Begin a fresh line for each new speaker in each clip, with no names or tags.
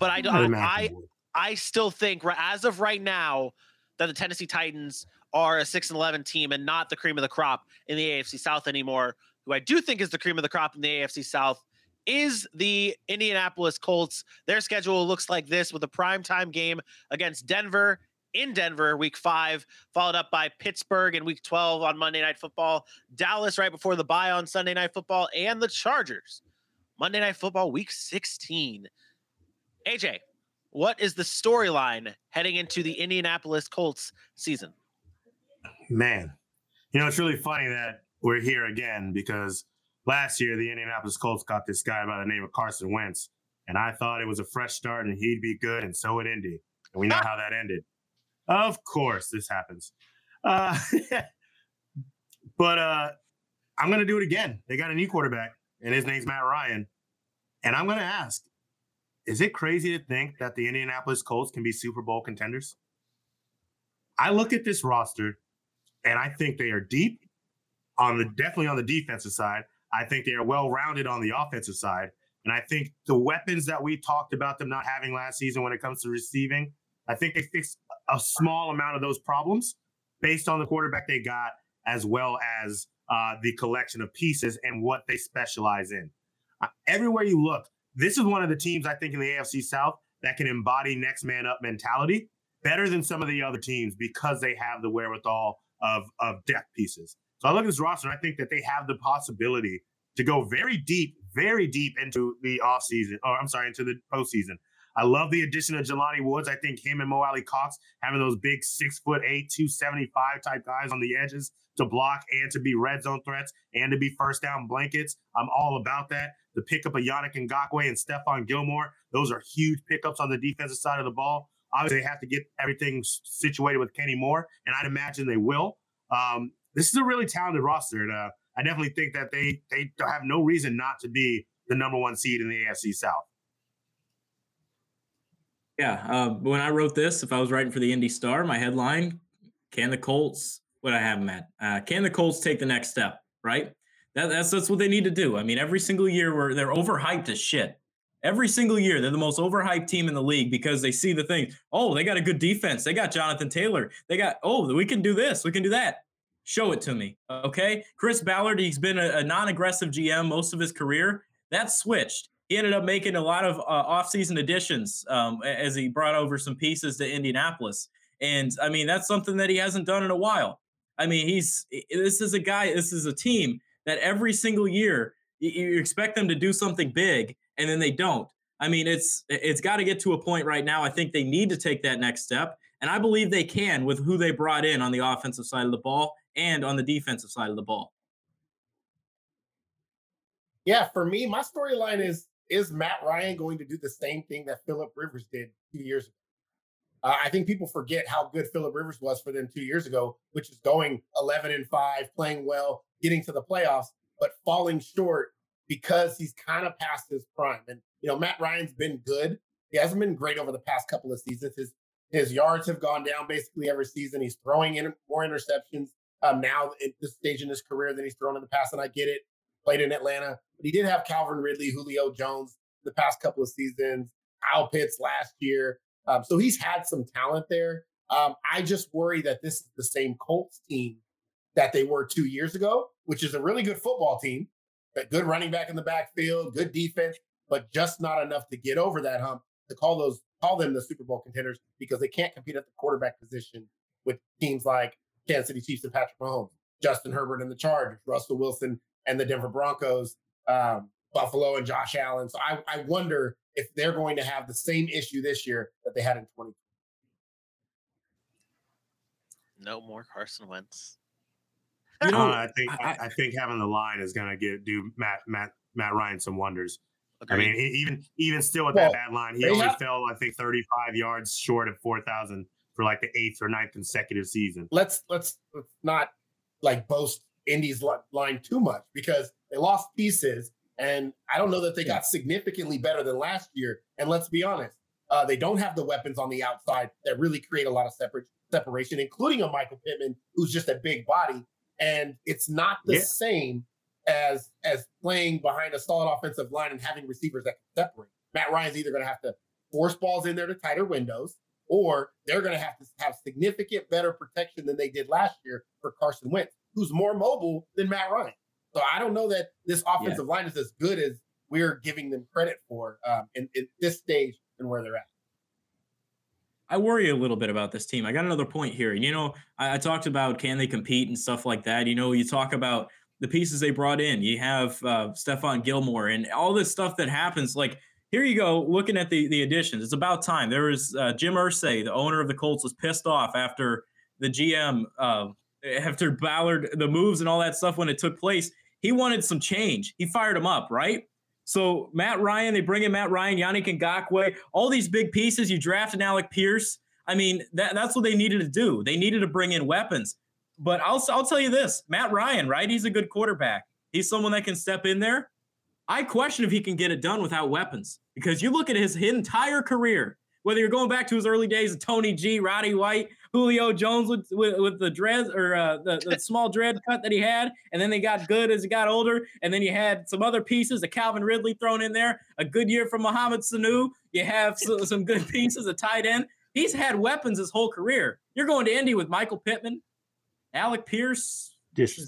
But I, I, I, I still think, as of right now, that the Tennessee Titans are a six and eleven team and not the cream of the crop in the AFC South anymore. Who I do think is the cream of the crop in the AFC South is the Indianapolis Colts. Their schedule looks like this with a primetime game against Denver in Denver, week five, followed up by Pittsburgh in week 12 on Monday Night Football, Dallas right before the bye on Sunday Night Football, and the Chargers Monday Night Football, week 16. AJ, what is the storyline heading into the Indianapolis Colts season?
Man, you know, it's really funny that we're here again because last year the Indianapolis Colts got this guy by the name of Carson Wentz, and I thought it was a fresh start and he'd be good, and so it ended. And we know ah. how that ended. Of course, this happens. Uh, but uh, I'm going to do it again. They got a new quarterback, and his name's Matt Ryan. And I'm going to ask is it crazy to think that the Indianapolis Colts can be Super Bowl contenders? I look at this roster and I think they are deep on the definitely on the defensive side. I think they are well rounded on the offensive side. And I think the weapons that we talked about them not having last season when it comes to receiving, I think they fixed a small amount of those problems based on the quarterback they got, as well as uh, the collection of pieces and what they specialize in. Uh, everywhere you look, this is one of the teams I think in the AFC South that can embody next man up mentality better than some of the other teams because they have the wherewithal of of depth pieces. So I look at this roster, and I think that they have the possibility to go very deep, very deep into the offseason, or I'm sorry, into the postseason. I love the addition of Jelani Woods. I think him and Mo Alie-Cox having those big six foot eight, 275 type guys on the edges to block and to be red zone threats and to be first down blankets. I'm all about that. The pickup of Yannick Ngakoue and Stephon Gilmore, those are huge pickups on the defensive side of the ball. Obviously, they have to get everything situated with Kenny Moore, and I'd imagine they will. Um, this is a really talented roster, and uh, I definitely think that they they have no reason not to be the number one seed in the AFC South.
Yeah, uh, when I wrote this, if I was writing for the Indy Star, my headline: Can the Colts? What I have them at? Uh, can the Colts take the next step? Right. That, that's that's what they need to do. I mean, every single year where they're overhyped as shit. Every single year, they're the most overhyped team in the league because they see the thing. Oh, they got a good defense. They got Jonathan Taylor. They got, oh, we can do this. We can do that. Show it to me. Okay. Chris Ballard, he's been a, a non aggressive GM most of his career. That switched. He ended up making a lot of uh, offseason additions um, as he brought over some pieces to Indianapolis. And I mean, that's something that he hasn't done in a while. I mean, he's this is a guy, this is a team that every single year you expect them to do something big and then they don't. I mean, it's it's got to get to a point right now. I think they need to take that next step, and I believe they can with who they brought in on the offensive side of the ball and on the defensive side of the ball.
Yeah, for me, my storyline is is Matt Ryan going to do the same thing that Philip Rivers did two years ago? Uh, I think people forget how good Philip Rivers was for them two years ago, which is going 11 and five, playing well, getting to the playoffs, but falling short because he's kind of past his prime. And you know, Matt Ryan's been good. He hasn't been great over the past couple of seasons. His his yards have gone down basically every season. He's throwing in more interceptions um, now at this stage in his career than he's thrown in the past. And I get it. Played in Atlanta, but he did have Calvin Ridley, Julio Jones the past couple of seasons, Kyle Pitts last year. Um, so he's had some talent there. Um, I just worry that this is the same Colts team that they were two years ago, which is a really good football team, a good running back in the backfield, good defense, but just not enough to get over that hump to call those call them the Super Bowl contenders because they can't compete at the quarterback position with teams like Kansas City Chiefs and Patrick Mahomes, Justin Herbert and the Chargers, Russell Wilson and the Denver Broncos, um, Buffalo and Josh Allen. So I, I wonder if they're going to have the same issue this year that they had in 2020.
No more Carson Wentz.
You know, uh, I think I, I, think having the line is going to get do Matt Matt Matt Ryan some wonders. Agreed. I mean, even even still with well, that bad line, he only have, fell I think 35 yards short of 4,000 for like the eighth or ninth consecutive season.
Let's let's, let's not like boast Indy's line too much because they lost pieces, and I don't know that they got significantly better than last year. And let's be honest, uh, they don't have the weapons on the outside that really create a lot of separate separation, including a Michael Pittman who's just a big body. And it's not the yeah. same as as playing behind a solid offensive line and having receivers that can separate. Matt Ryan's either going to have to force balls in there to tighter windows, or they're going to have to have significant better protection than they did last year for Carson Wentz, who's more mobile than Matt Ryan. So I don't know that this offensive yeah. line is as good as we're giving them credit for um, in, in this stage and where they're at.
I worry a little bit about this team. I got another point here. And, you know, I, I, talked about can they compete and stuff like that. You know, you talk about the pieces they brought in. You have uh, Stephon Gilmore and all this stuff that happens. Like here you go, looking at the the additions. It's about time. There was uh, Jim Irsay, the owner of the Colts, was pissed off after the GM uh, after Ballard the moves and all that stuff when it took place. He wanted some change. He fired him up, right? So Matt Ryan, they bring in Matt Ryan, Yannick Ngakoue, all these big pieces. You draft drafted Alec Pierce. I mean, that, that's what they needed to do. They needed to bring in weapons. But I'll I'll tell you this, Matt Ryan, right? He's a good quarterback. He's someone that can step in there. I question if he can get it done without weapons because you look at his entire career, whether you're going back to his early days of Tony G, Roddy White, Julio Jones with with, with the dreads or uh, the, the small dread cut that he had, and then they got good as he got older, and then you had some other pieces, a Calvin Ridley thrown in there, a good year from Mohamed Sanu. You have some, some good pieces, a tight end. He's had weapons his whole career. You're going to Indy with Michael Pittman, Alec Pierce.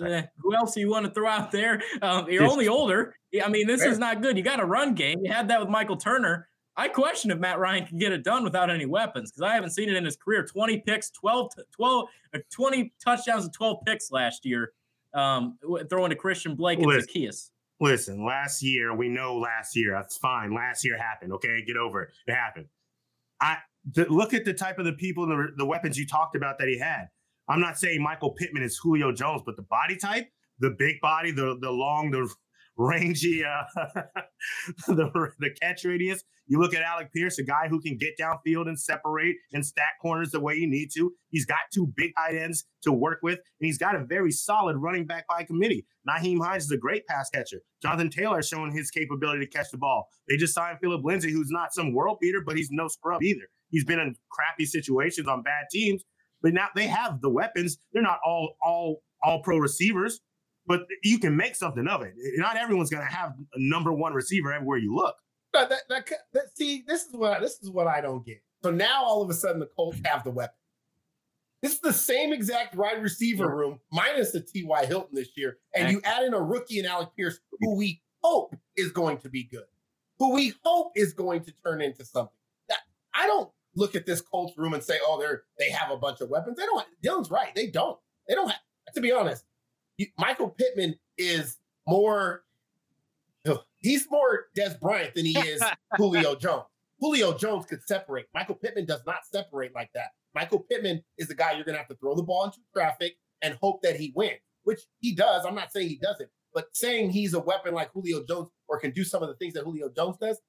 Uh, who else do you want to throw out there? Um, you're only older. I mean, this Fair. is not good. You got a run game. You had that with Michael Turner. I question if Matt Ryan can get it done without any weapons because I haven't seen it in his career. 20 picks, 12, 12 uh, 20 touchdowns and 12 picks last year, um, throwing to Christian Blake and listen, Zaccheaus.
Listen, last year, we know last year, that's fine. Last year happened. Okay, get over it. It happened. I the, look at the type of the people and the, the weapons you talked about that he had. I'm not saying Michael Pittman is Julio Jones, but the body type, the big body, the the long, the rangy, uh, the the catch radius. You look at Alec Pierce, a guy who can get downfield and separate and stack corners the way you need to. He's got two big tight ends to work with, and he's got a very solid running back by committee. Nyheim Hines is a great pass catcher. Jonathan Taylor has shown his capability to catch the ball. They just signed Phillip Lindsay, who's not some world beater, but he's no scrub either. He's been in crappy situations on bad teams, but now they have the weapons. They're not all all all pro receivers, but you can make something of it. Not everyone's going to have a number one receiver everywhere you look.
That, that, that, that, see, this is what I, this is what I don't get. So now all of a sudden the Colts have the weapon. This is the same exact wide receiver room minus the T.Y. Hilton this year, and you add in a rookie in Alec Pierce, who we hope is going to be good, who we hope is going to turn into something. That I don't look at this Colts room and say, "Oh, they're they have a bunch of weapons." They don't. Dylan's right. They don't. They don't have. To be honest, you, Michael Pittman is more. He's more Dez Bryant than he is Julio Jones. Julio Jones could separate. Michael Pittman does not separate like that. Michael Pittman is the guy you're going to have to throw the ball into traffic and hope that he wins, which he does. I'm not saying he doesn't, but saying he's a weapon like Julio Jones or can do some of the things that Julio Jones does,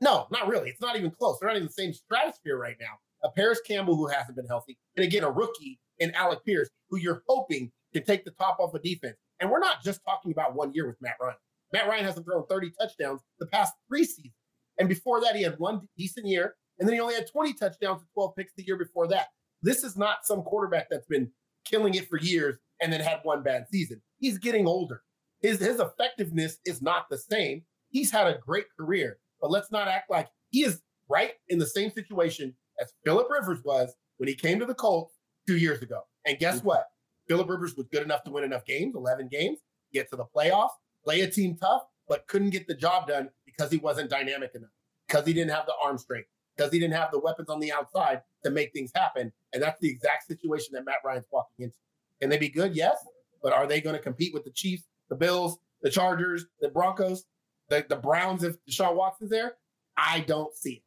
no, not really. It's not even close. They're not in the same stratosphere right now. A Parris Campbell who hasn't been healthy, and again a rookie in Alec Pierce, who you're hoping can take the top off of defense. And we're not just talking about one year with Matt Ryan. Matt Ryan hasn't thrown 30 touchdowns the past three seasons. And before that, he had one decent year, and then he only had 20 touchdowns and 12 picks the year before that. This is not some quarterback that's been killing it for years and then had one bad season. He's getting older. His, his effectiveness is not the same. He's had a great career, but let's not act like he is right in the same situation as Philip Rivers was when he came to the Colts two years ago. And guess mm-hmm. what? Philip was good enough to win enough games, 11 games, get to the playoffs, play a team tough, but couldn't get the job done because he wasn't dynamic enough, because he didn't have the arm strength, because he didn't have the weapons on the outside to make things happen. And that's the exact situation that Matt Ryan's walking into. Can they be good? Yes. But are they going to compete with the Chiefs, the Bills, the Chargers, the Broncos, the, the Browns if Deshaun Watson's there? I don't see it.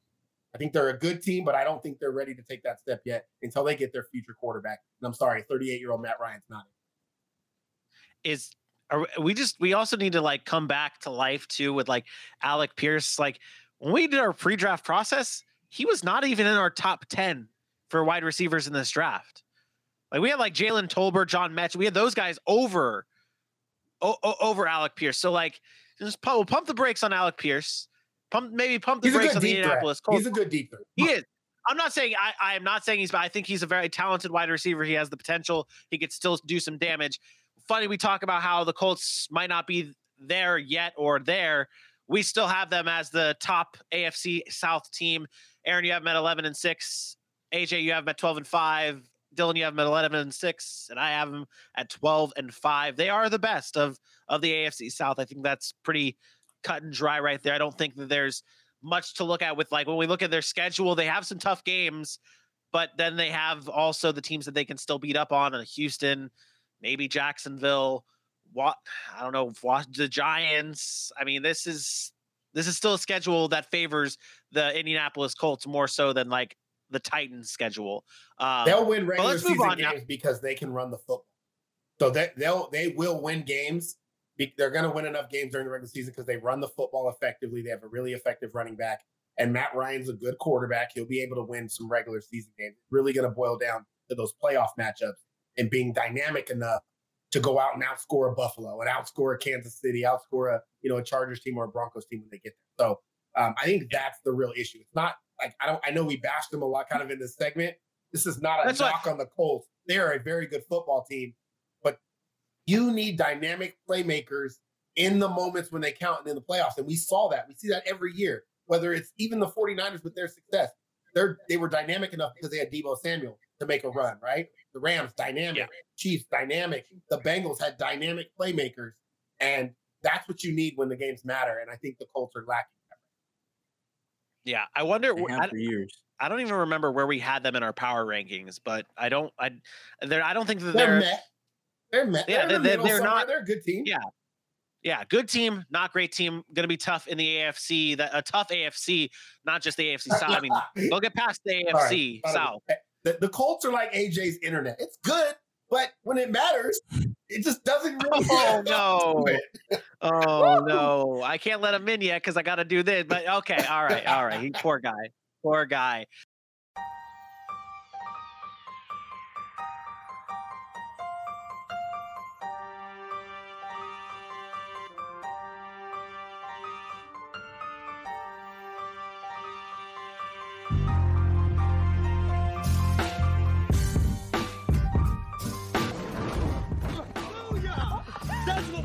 I think they're a good team, but I don't think they're ready to take that step yet until they get their future quarterback. And I'm sorry, 38 year old Matt Ryan's not.
Is are we just we also need to like come back to life too with like Alec Pierce. Like when we did our pre-draft process, he was not even in our top 10 for wide receivers in this draft. Like we had like Jalen Tolbert, John Metch, we had those guys over o- over Alec Pierce. So like just pump, we'll pump the brakes on Alec Pierce. Pump maybe pump the he's brakes on the Indianapolis
Colts. He's a good deep threat.
He is. I'm not saying I, I am not saying he's, but I think he's a very talented wide receiver. He has the potential. He could still do some damage. Funny, we talk about how the Colts might not be there yet or there, we still have them as the top AFC South team. Aaron, you have them at 11 and 6. AJ, you have them at 12 and 5. Dylan, you have them at 11 and 6. And I have them at 12 and 5. They are the best of, of the AFC South. I think that's pretty cut and dry right there. I don't think that there's much to look at with like when we look at their schedule, they have some tough games, but then they have also the teams that they can still beat up on, uh, Houston, maybe Jacksonville, what I don't know, the Giants. I mean, this is this is still a schedule that favors the Indianapolis Colts more so than like the Titans schedule.
Um, they'll win regular season games now. because they can run the football. So they they'll they will win games. They're going to win enough games during the regular season because they run the football effectively. They have a really effective running back, and Matt Ryan's a good quarterback. He'll be able to win some regular season games. Really going to boil down to those playoff matchups and being dynamic enough to go out and outscore a Buffalo and outscore a Kansas City, outscore a you know a Chargers team or a Broncos team when they get there. So um, I think that's the real issue. It's not like I don't. I know we bashed them a lot, kind of in this segment. This is not a that's knock like, on the Colts. They are a very good football team, you need dynamic playmakers in the moments when they count and in the playoffs. And we saw that. We see that every year. Whether it's even the 49ers with their success, they're they were dynamic enough because they had Deebo Samuel to make a run, right? The Rams dynamic, yeah. Chiefs dynamic, the Bengals had dynamic playmakers, and that's what you need when the games matter. And I think the Colts are lacking.
Yeah, I wonder.
I, for years.
I don't even remember where we had them in our power rankings, but I don't. I they're. I don't think that they're.
They're, they're met. Yeah, they're, they're, they're not. They're a good team.
Yeah, yeah, good team, not great team. Going to be tough in the AFC. That a tough AFC, not just the AFC South. I mean, they'll get past the AFC right. South.
The, the Colts are like AJ's internet. It's good, but when it matters, it just doesn't really.
Oh no! oh no! I can't let him in yet because I got to do this. But okay, all right, all right. He, poor guy. Poor guy.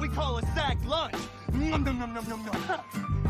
Call a sack lunch. Nom, nom, nom, nom, nom, nom.